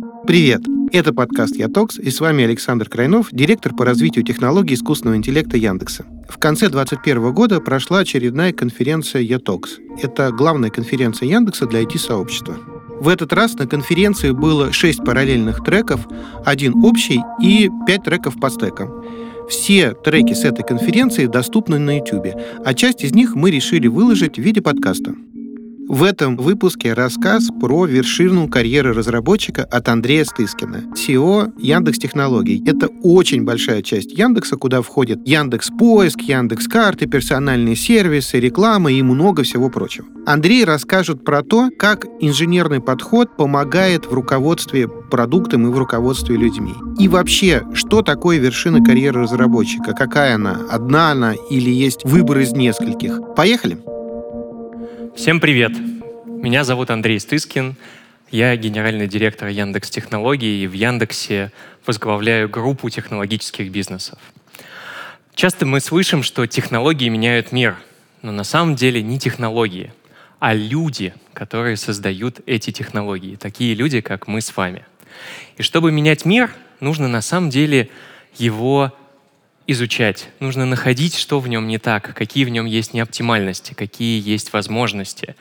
Привет! Это подкаст «Ятокс» и с вами Александр Крайнов, директор по развитию технологий искусственного интеллекта Яндекса. В конце 2021 года прошла очередная конференция «Ятокс». Это главная конференция Яндекса для IT-сообщества. В этот раз на конференции было 6 параллельных треков, один общий и 5 треков по стекам. Все треки с этой конференции доступны на YouTube, а часть из них мы решили выложить в виде подкаста. В этом выпуске рассказ про вершину карьеры разработчика от Андрея Стыскина, CEO Яндекс Технологий. Это очень большая часть Яндекса, куда входит Яндекс Поиск, Яндекс Карты, персональные сервисы, реклама и много всего прочего. Андрей расскажет про то, как инженерный подход помогает в руководстве продуктом и в руководстве людьми. И вообще, что такое вершина карьеры разработчика? Какая она? Одна она или есть выбор из нескольких? Поехали! Всем привет! Меня зовут Андрей Стыскин. Я генеральный директор Яндекс Технологий и в Яндексе возглавляю группу технологических бизнесов. Часто мы слышим, что технологии меняют мир, но на самом деле не технологии, а люди, которые создают эти технологии, такие люди, как мы с вами. И чтобы менять мир, нужно на самом деле его изучать, нужно находить, что в нем не так, какие в нем есть неоптимальности, какие есть возможности.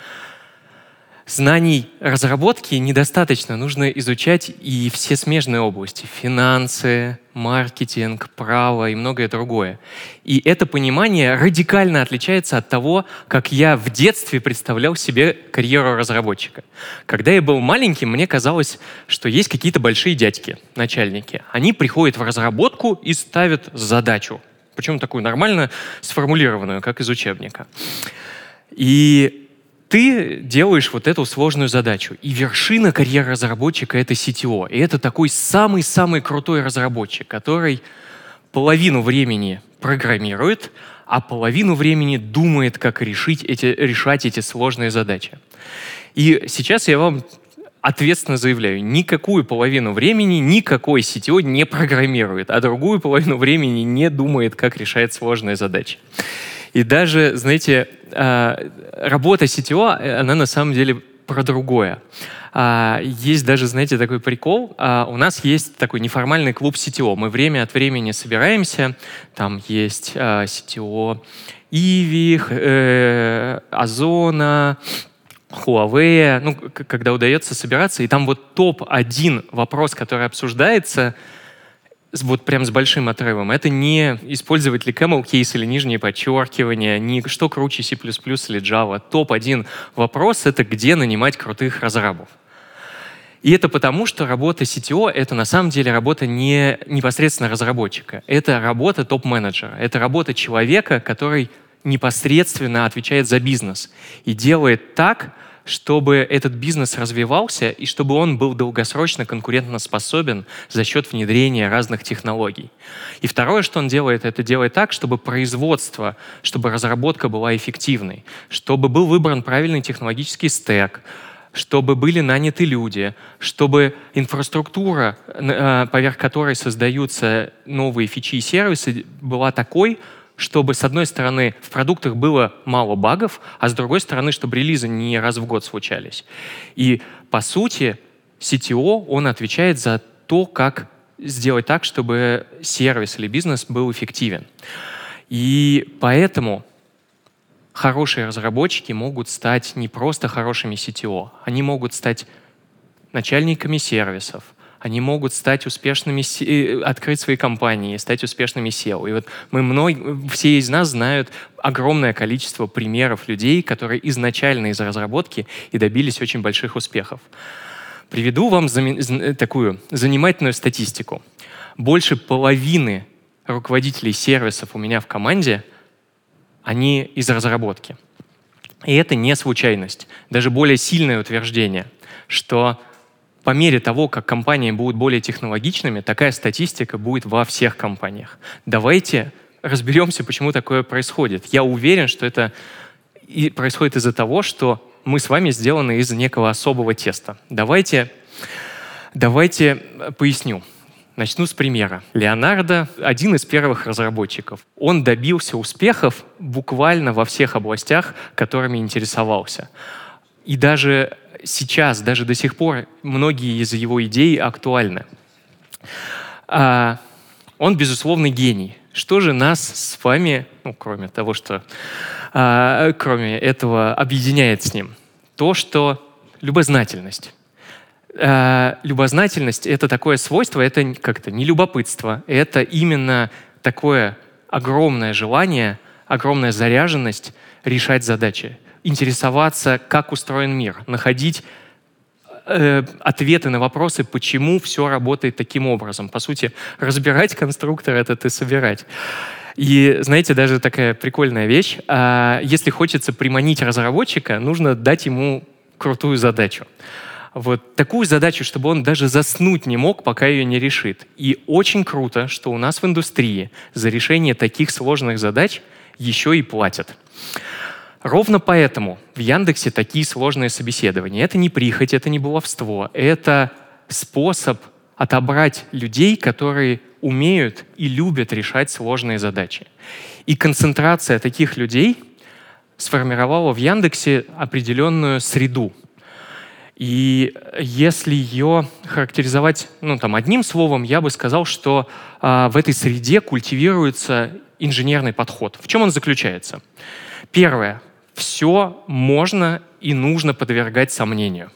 Знаний разработки недостаточно, нужно изучать и все смежные области — финансы, маркетинг, право и многое другое. И это понимание радикально отличается от того, как я в детстве представлял себе карьеру разработчика. Когда я был маленьким, мне казалось, что есть какие-то большие дядьки, начальники. Они приходят в разработку и ставят задачу. Причем такую нормально сформулированную, как из учебника. И ты делаешь вот эту сложную задачу. И вершина карьеры разработчика — это CTO. И это такой самый-самый крутой разработчик, который половину времени программирует, а половину времени думает, как решить эти, решать эти сложные задачи. И сейчас я вам ответственно заявляю, никакую половину времени никакой CTO не программирует, а другую половину времени не думает, как решать сложные задачи. И даже, знаете, а, работа CTO, она на самом деле про другое. А, есть даже, знаете, такой прикол. А, у нас есть такой неформальный клуб CTO. Мы время от времени собираемся. Там есть CTO Иви, э, Озона, Huawei, ну, когда удается собираться, и там вот топ-1 вопрос, который обсуждается — вот прям с большим отрывом. Это не использовать ли camel case или нижнее подчеркивание, не что круче C++ или Java. Топ-1 вопрос — это где нанимать крутых разрабов. И это потому, что работа CTO — это на самом деле работа не непосредственно разработчика. Это работа топ-менеджера. Это работа человека, который непосредственно отвечает за бизнес и делает так, чтобы этот бизнес развивался и чтобы он был долгосрочно конкурентоспособен за счет внедрения разных технологий. И второе, что он делает, это делает так, чтобы производство, чтобы разработка была эффективной, чтобы был выбран правильный технологический стек, чтобы были наняты люди, чтобы инфраструктура, э, поверх которой создаются новые фичи и сервисы, была такой, чтобы, с одной стороны, в продуктах было мало багов, а с другой стороны, чтобы релизы не раз в год случались. И, по сути, CTO, он отвечает за то, как сделать так, чтобы сервис или бизнес был эффективен. И поэтому хорошие разработчики могут стать не просто хорошими CTO, они могут стать начальниками сервисов, они могут стать успешными, э, открыть свои компании, стать успешными SEO. И вот мы многие, все из нас знают огромное количество примеров людей, которые изначально из разработки и добились очень больших успехов. Приведу вам такую занимательную статистику. Больше половины руководителей сервисов у меня в команде, они из разработки. И это не случайность. Даже более сильное утверждение, что по мере того, как компании будут более технологичными, такая статистика будет во всех компаниях. Давайте разберемся, почему такое происходит. Я уверен, что это происходит из-за того, что мы с вами сделаны из некого особого теста. Давайте, давайте поясню. Начну с примера. Леонардо — один из первых разработчиков. Он добился успехов буквально во всех областях, которыми интересовался. И даже сейчас, даже до сих пор многие из его идей актуальны. А, он, безусловно, гений. Что же нас с вами, ну, кроме того, что, а, кроме этого, объединяет с ним? То, что любознательность. А, любознательность — это такое свойство, это как-то не любопытство, это именно такое огромное желание, огромная заряженность решать задачи, интересоваться, как устроен мир, находить э, ответы на вопросы, почему все работает таким образом. По сути, разбирать конструктор — это ты собирать. И, знаете, даже такая прикольная вещь. А, если хочется приманить разработчика, нужно дать ему крутую задачу. Вот такую задачу, чтобы он даже заснуть не мог, пока ее не решит. И очень круто, что у нас в индустрии за решение таких сложных задач еще и платят. Ровно поэтому в Яндексе такие сложные собеседования. Это не прихоть, это не баловство, это способ отобрать людей, которые умеют и любят решать сложные задачи. И концентрация таких людей сформировала в Яндексе определенную среду. И если ее характеризовать ну, там, одним словом, я бы сказал, что а, в этой среде культивируется инженерный подход. В чем он заключается? Первое все можно и нужно подвергать сомнению.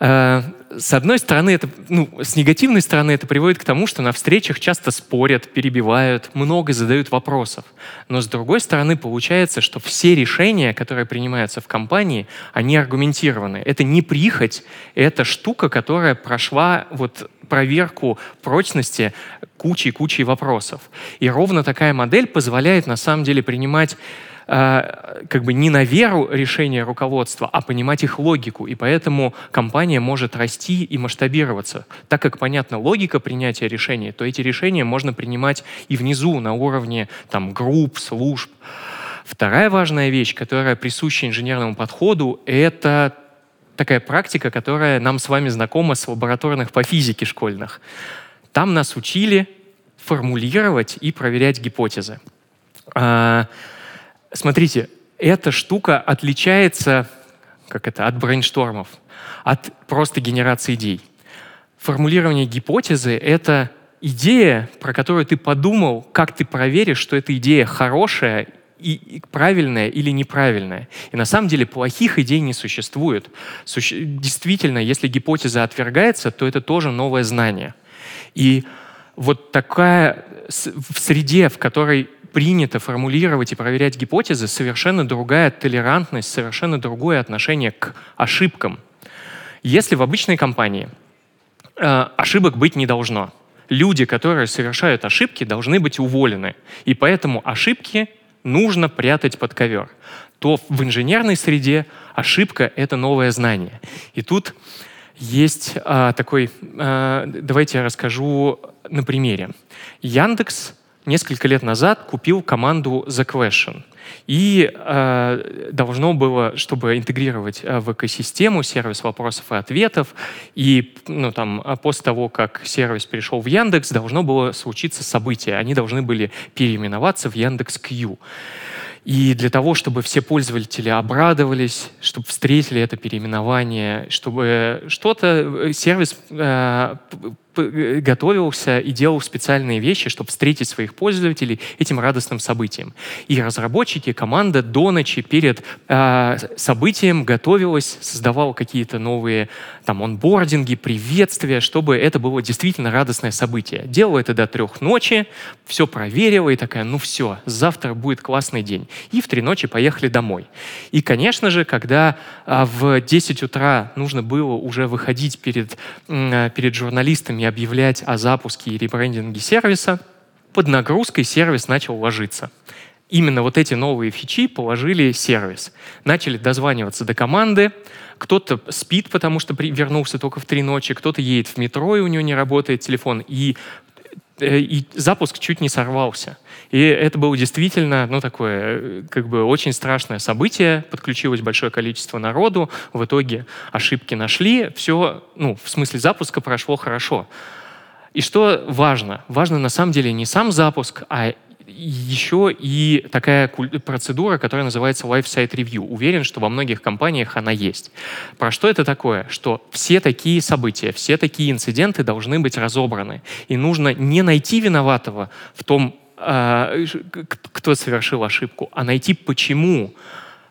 Э, с одной стороны, это, ну, с негативной стороны это приводит к тому, что на встречах часто спорят, перебивают, много задают вопросов. Но с другой стороны, получается, что все решения, которые принимаются в компании, они аргументированы. Это не прихоть, это штука, которая прошла вот проверку прочности кучей-кучей вопросов. И ровно такая модель позволяет на самом деле принимать как бы не на веру решения руководства, а понимать их логику. И поэтому компания может расти и масштабироваться. Так как, понятно, логика принятия решений, то эти решения можно принимать и внизу, на уровне там, групп, служб. Вторая важная вещь, которая присуща инженерному подходу, это такая практика, которая нам с вами знакома с лабораторных по физике школьных. Там нас учили формулировать и проверять гипотезы. Смотрите, эта штука отличается как это, от брейнштормов, от просто генерации идей. Формулирование гипотезы — это идея, про которую ты подумал, как ты проверишь, что эта идея хорошая и, и правильная или неправильная. И на самом деле плохих идей не существует. Суще... Действительно, если гипотеза отвергается, то это тоже новое знание. И вот такая в среде, в которой принято формулировать и проверять гипотезы, совершенно другая толерантность, совершенно другое отношение к ошибкам. Если в обычной компании э, ошибок быть не должно, люди, которые совершают ошибки, должны быть уволены, и поэтому ошибки нужно прятать под ковер, то в инженерной среде ошибка — это новое знание. И тут есть а, такой, а, давайте я расскажу на примере. Яндекс несколько лет назад купил команду The Question. И э, должно было, чтобы интегрировать э, в экосистему сервис вопросов и ответов, и ну, там, а после того, как сервис перешел в Яндекс, должно было случиться событие. Они должны были переименоваться в Яндекс Q. И для того, чтобы все пользователи обрадовались, чтобы встретили это переименование, чтобы что-то э, сервис э, Э, готовился и делал специальные вещи, чтобы встретить своих пользователей этим радостным событием. И разработчики, команда до ночи перед э, событием готовилась, создавала какие-то новые там онбординги, приветствия, чтобы это было действительно радостное событие. Делала это до трех ночи, все проверила и такая, ну все, завтра будет классный день. И в три ночи поехали домой. И, конечно же, когда э, в 10 утра нужно было уже выходить перед, э, перед журналистами и объявлять о запуске и ребрендинге сервиса, под нагрузкой сервис начал ложиться. Именно вот эти новые фичи положили сервис. Начали дозваниваться до команды, кто-то спит, потому что вернулся только в три ночи, кто-то едет в метро, и у него не работает телефон, и, и запуск чуть не сорвался. И это было действительно, ну, такое, э, как бы очень страшное событие. Подключилось большое количество народу. В итоге ошибки нашли. Все, ну, в смысле запуска прошло хорошо. И что важно? Важно на самом деле не сам запуск, а еще и такая процедура, которая называется Life Site Review. Уверен, что во многих компаниях она есть. Про что это такое? Что все такие события, все такие инциденты должны быть разобраны. И нужно не найти виноватого в том, а, кто совершил ошибку, а найти почему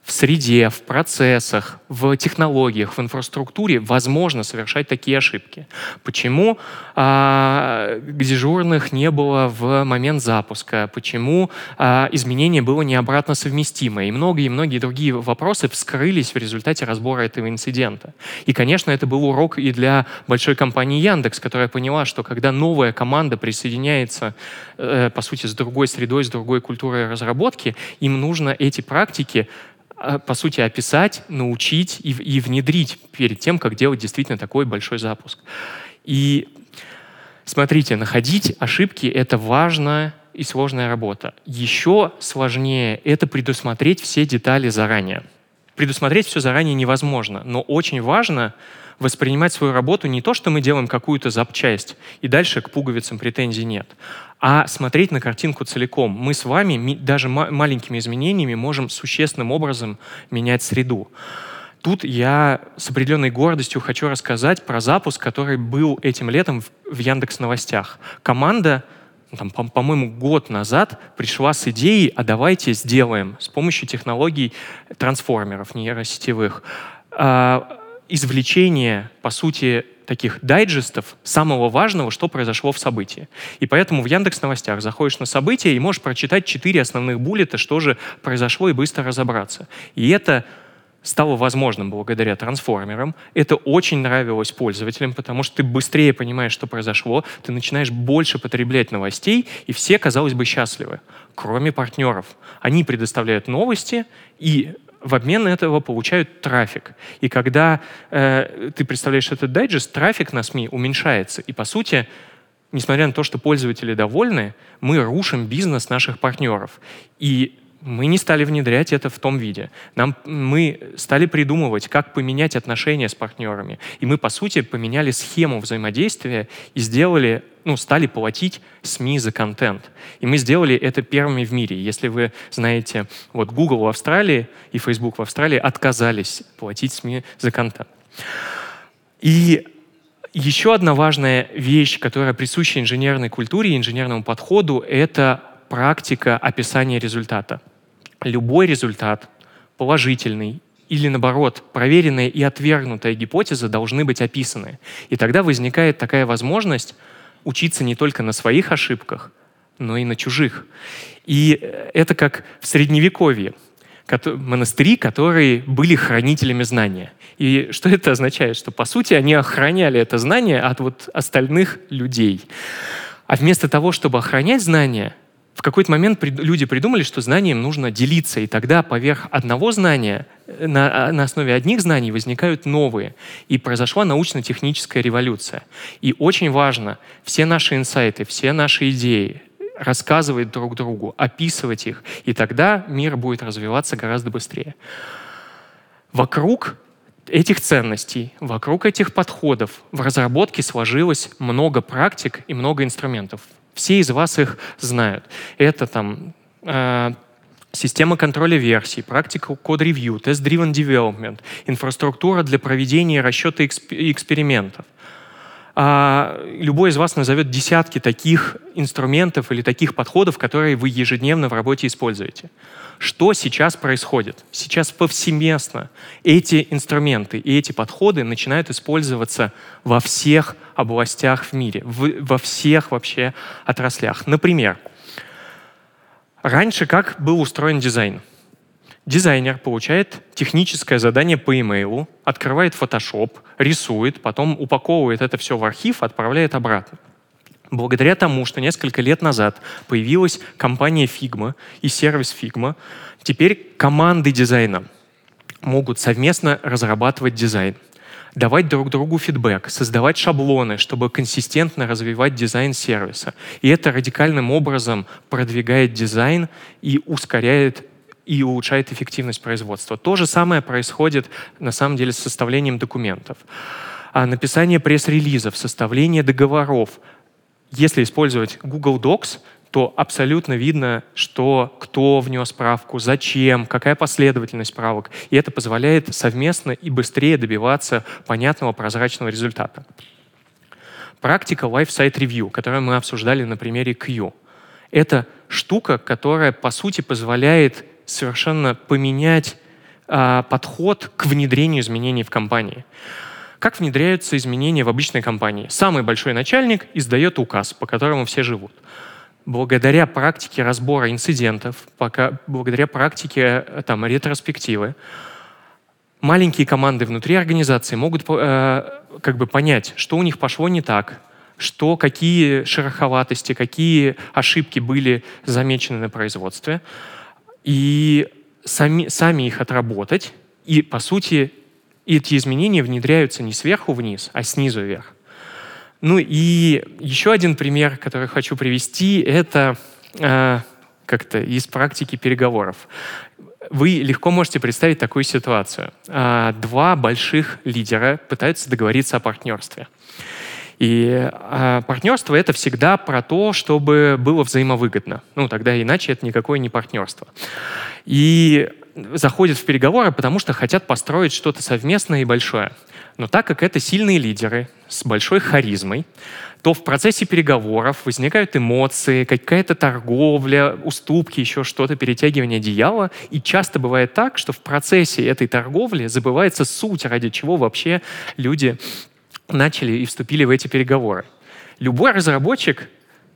в среде, в процессах, в технологиях, в инфраструктуре возможно совершать такие ошибки. Почему а, дежурных не было в момент запуска? Почему а, изменение было не обратно совместимо? И многие и многие другие вопросы вскрылись в результате разбора этого инцидента. И, конечно, это был урок и для большой компании Яндекс, которая поняла, что когда новая команда присоединяется, э, по сути, с другой средой, с другой культурой разработки, им нужно эти практики по сути, описать, научить и, и внедрить перед тем, как делать действительно такой большой запуск. И смотрите, находить ошибки — это важная и сложная работа. Еще сложнее — это предусмотреть все детали заранее. Предусмотреть все заранее невозможно, но очень важно воспринимать свою работу не то, что мы делаем какую-то запчасть, и дальше к пуговицам претензий нет, а смотреть на картинку целиком. Мы с вами даже маленькими изменениями можем существенным образом менять среду. Тут я с определенной гордостью хочу рассказать про запуск, который был этим летом в Яндекс Новостях. Команда ну, там, по-моему, год назад пришла с идеей, а давайте сделаем с помощью технологий трансформеров нейросетевых а, извлечение, по сути, таких дайджестов самого важного, что произошло в событии. И поэтому в Яндекс Новостях заходишь на события и можешь прочитать четыре основных буллета, что же произошло, и быстро разобраться. И это стало возможным благодаря трансформерам. Это очень нравилось пользователям, потому что ты быстрее понимаешь, что произошло, ты начинаешь больше потреблять новостей, и все, казалось бы, счастливы, кроме партнеров. Они предоставляют новости, и в обмен на этого получают трафик. И когда э, ты представляешь этот дайджест, трафик на СМИ уменьшается. И по сути, несмотря на то, что пользователи довольны, мы рушим бизнес наших партнеров. И мы не стали внедрять это в том виде. Нам, мы стали придумывать, как поменять отношения с партнерами. И мы, по сути, поменяли схему взаимодействия и сделали, ну, стали платить СМИ за контент. И мы сделали это первыми в мире. Если вы знаете, вот Google в Австралии и Facebook в Австралии отказались платить СМИ за контент. И еще одна важная вещь, которая присуща инженерной культуре и инженерному подходу, это практика описания результата любой результат, положительный или, наоборот, проверенная и отвергнутая гипотеза должны быть описаны. И тогда возникает такая возможность учиться не только на своих ошибках, но и на чужих. И это как в Средневековье. Монастыри, которые были хранителями знания. И что это означает? Что, по сути, они охраняли это знание от вот остальных людей. А вместо того, чтобы охранять знания, в какой-то момент люди придумали, что знанием нужно делиться, и тогда поверх одного знания, э, на, а, на основе одних знаний возникают новые. И произошла научно-техническая революция. И очень важно все наши инсайты, все наши идеи рассказывать друг другу, описывать их, и тогда мир будет развиваться гораздо быстрее. Вокруг этих ценностей, вокруг этих подходов в разработке сложилось много практик и много инструментов. Все из вас их знают. Это там э, система контроля версий, практика код-ревью, тест-driven development, инфраструктура для проведения расчета эксп экспериментов. А любой из вас назовет десятки таких инструментов или таких подходов, которые вы ежедневно в работе используете. Что сейчас происходит? Сейчас повсеместно эти инструменты и эти подходы начинают использоваться во всех областях в мире, в, во всех вообще отраслях. Например, раньше как был устроен дизайн? Дизайнер получает техническое задание по имейлу, открывает Photoshop, рисует, потом упаковывает это все в архив, отправляет обратно. Благодаря тому, что несколько лет назад появилась компания Figma и сервис Figma, теперь команды дизайна могут совместно разрабатывать дизайн, давать друг другу фидбэк, создавать шаблоны, чтобы консистентно развивать дизайн сервиса. И это радикальным образом продвигает дизайн и ускоряет и улучшает эффективность производства. То же самое происходит на самом деле с составлением документов. А написание пресс-релизов, составление договоров, если использовать Google Docs, то абсолютно видно, что кто внес справку, зачем, какая последовательность справок. И это позволяет совместно и быстрее добиваться понятного прозрачного результата. Практика Life Site Review, которую мы обсуждали на примере Q, это штука, которая, по сути, позволяет совершенно поменять э, подход к внедрению изменений в компании. Как внедряются изменения в обычной компании? Самый большой начальник издает указ, по которому все живут благодаря практике разбора инцидентов, пока, благодаря практике э, там, ретроспективы, маленькие команды внутри организации могут э, как бы понять, что у них пошло не так, что какие шероховатости, какие ошибки были замечены на производстве, и сами, сами их отработать. И, по сути, эти изменения внедряются не сверху вниз, а снизу вверх. Ну и еще один пример, который хочу привести, это э, как-то из практики переговоров. Вы легко можете представить такую ситуацию. Э, два больших лидера пытаются договориться о партнерстве. И э, партнерство это всегда про то, чтобы было взаимовыгодно. Ну, тогда иначе это никакое не партнерство. И заходят в переговоры, потому что хотят построить что-то совместное и большое. Но так как это сильные лидеры с большой харизмой, то в процессе переговоров возникают эмоции, какая-то торговля, уступки, еще что-то, перетягивание одеяла. И часто бывает так, что в процессе этой торговли забывается суть, ради чего вообще люди начали и вступили в эти переговоры. Любой разработчик,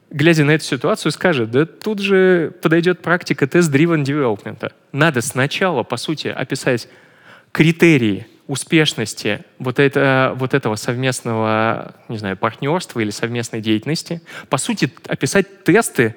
глядя на эту ситуацию, скажет, да тут же подойдет практика тест-driven development. Надо сначала, по сути, описать критерии успешности вот, это, вот этого совместного, не знаю, партнерства или совместной деятельности, по сути, описать тесты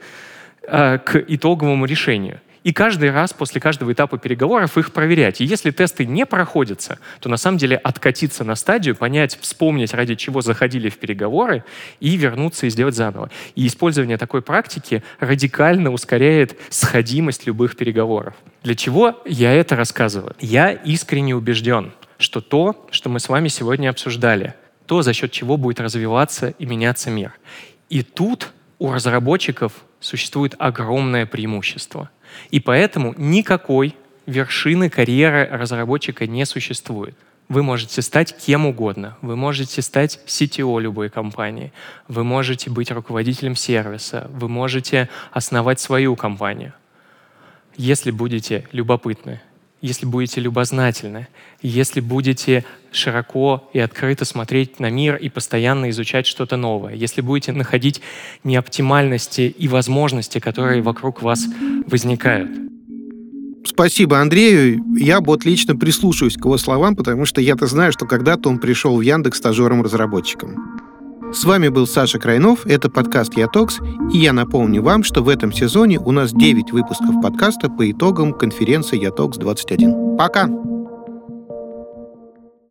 э, к итоговому решению. И каждый раз после каждого этапа переговоров их проверять. И если тесты не проходятся, то на самом деле откатиться на стадию, понять, вспомнить, ради чего заходили в переговоры, и вернуться и сделать заново. И использование такой практики радикально ускоряет сходимость любых переговоров. Для чего я это рассказываю? Я искренне убежден, что то, что мы с вами сегодня обсуждали, то, за счет чего будет развиваться и меняться мир. И тут у разработчиков существует огромное преимущество. И поэтому никакой вершины карьеры разработчика не существует. Вы можете стать кем угодно. Вы можете стать CTO любой компании. Вы можете быть руководителем сервиса. Вы можете основать свою компанию. Если будете любопытны, если будете любознательны, если будете широко и открыто смотреть на мир и постоянно изучать что-то новое, если будете находить неоптимальности и возможности, которые вокруг вас возникают. Спасибо Андрею. Я вот лично прислушаюсь к его словам, потому что я-то знаю, что когда-то он пришел в Яндекс стажером-разработчиком. С вами был Саша Крайнов, это подкаст «Ятокс», и я напомню вам, что в этом сезоне у нас 9 выпусков подкаста по итогам конференции «Ятокс-21». Пока!